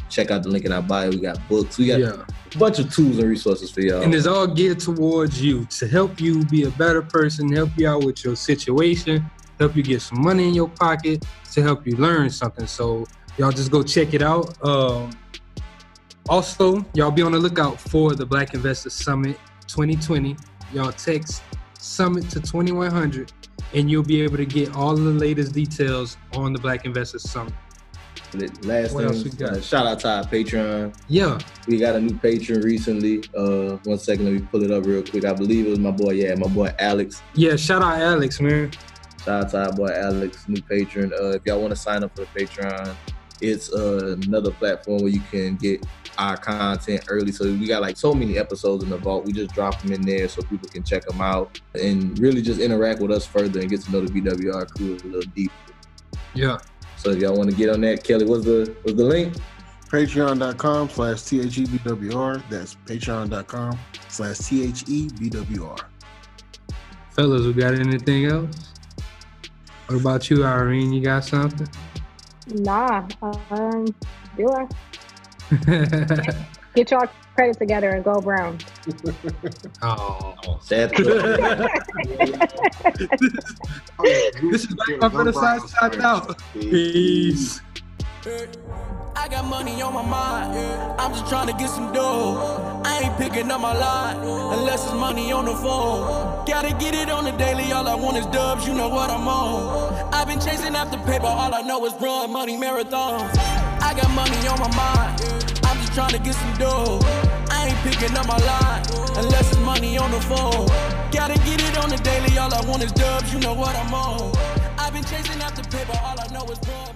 Check out the link in our bio. We got books. We got yeah. a bunch of tools and resources for y'all. And it's all geared towards you to help you be a better person, help you out with your situation, help you get some money in your pocket, to help you learn something. So y'all just go check it out. Um, also, y'all be on the lookout for the Black Investor Summit 2020. Y'all text Summit to 2100 and you'll be able to get all of the latest details on the Black Investor Summit. Last What thing, else we got? uh, shout out to our Patreon. Yeah. We got a new patron recently. Uh, one second, let me pull it up real quick. I believe it was my boy. Yeah, my boy Alex. Yeah, shout out Alex, man. Shout out to our boy Alex, new patron. Uh, if y'all want to sign up for the Patreon, it's uh, another platform where you can get our content early. So we got like so many episodes in the vault. We just drop them in there so people can check them out and really just interact with us further and get to know the BWR crew a little deeper. Yeah. So if y'all want to get on that, Kelly, what's the what's the link? Patreon.com slash THEBWR. That's patreon.com slash E THEBWR. Fellas, we got anything else? What about you, Irene? You got something? Nah, um, do I? Get y'all credit together and go brown. oh, sad. this is back up the side, side out. Peace. I got money on my mind. I'm just trying to get some dough. I ain't picking up my line unless it's money on the phone. Gotta get it on the daily. All I want is dubs. You know what I'm on. I've been chasing after paper. All I know is run money marathons. I got money on my mind. I'm just trying to get some dough. I ain't picking up my line unless it's money on the phone. Gotta get it on the daily. All I want is dubs. You know what I'm on. I've been chasing after paper. All I know is run.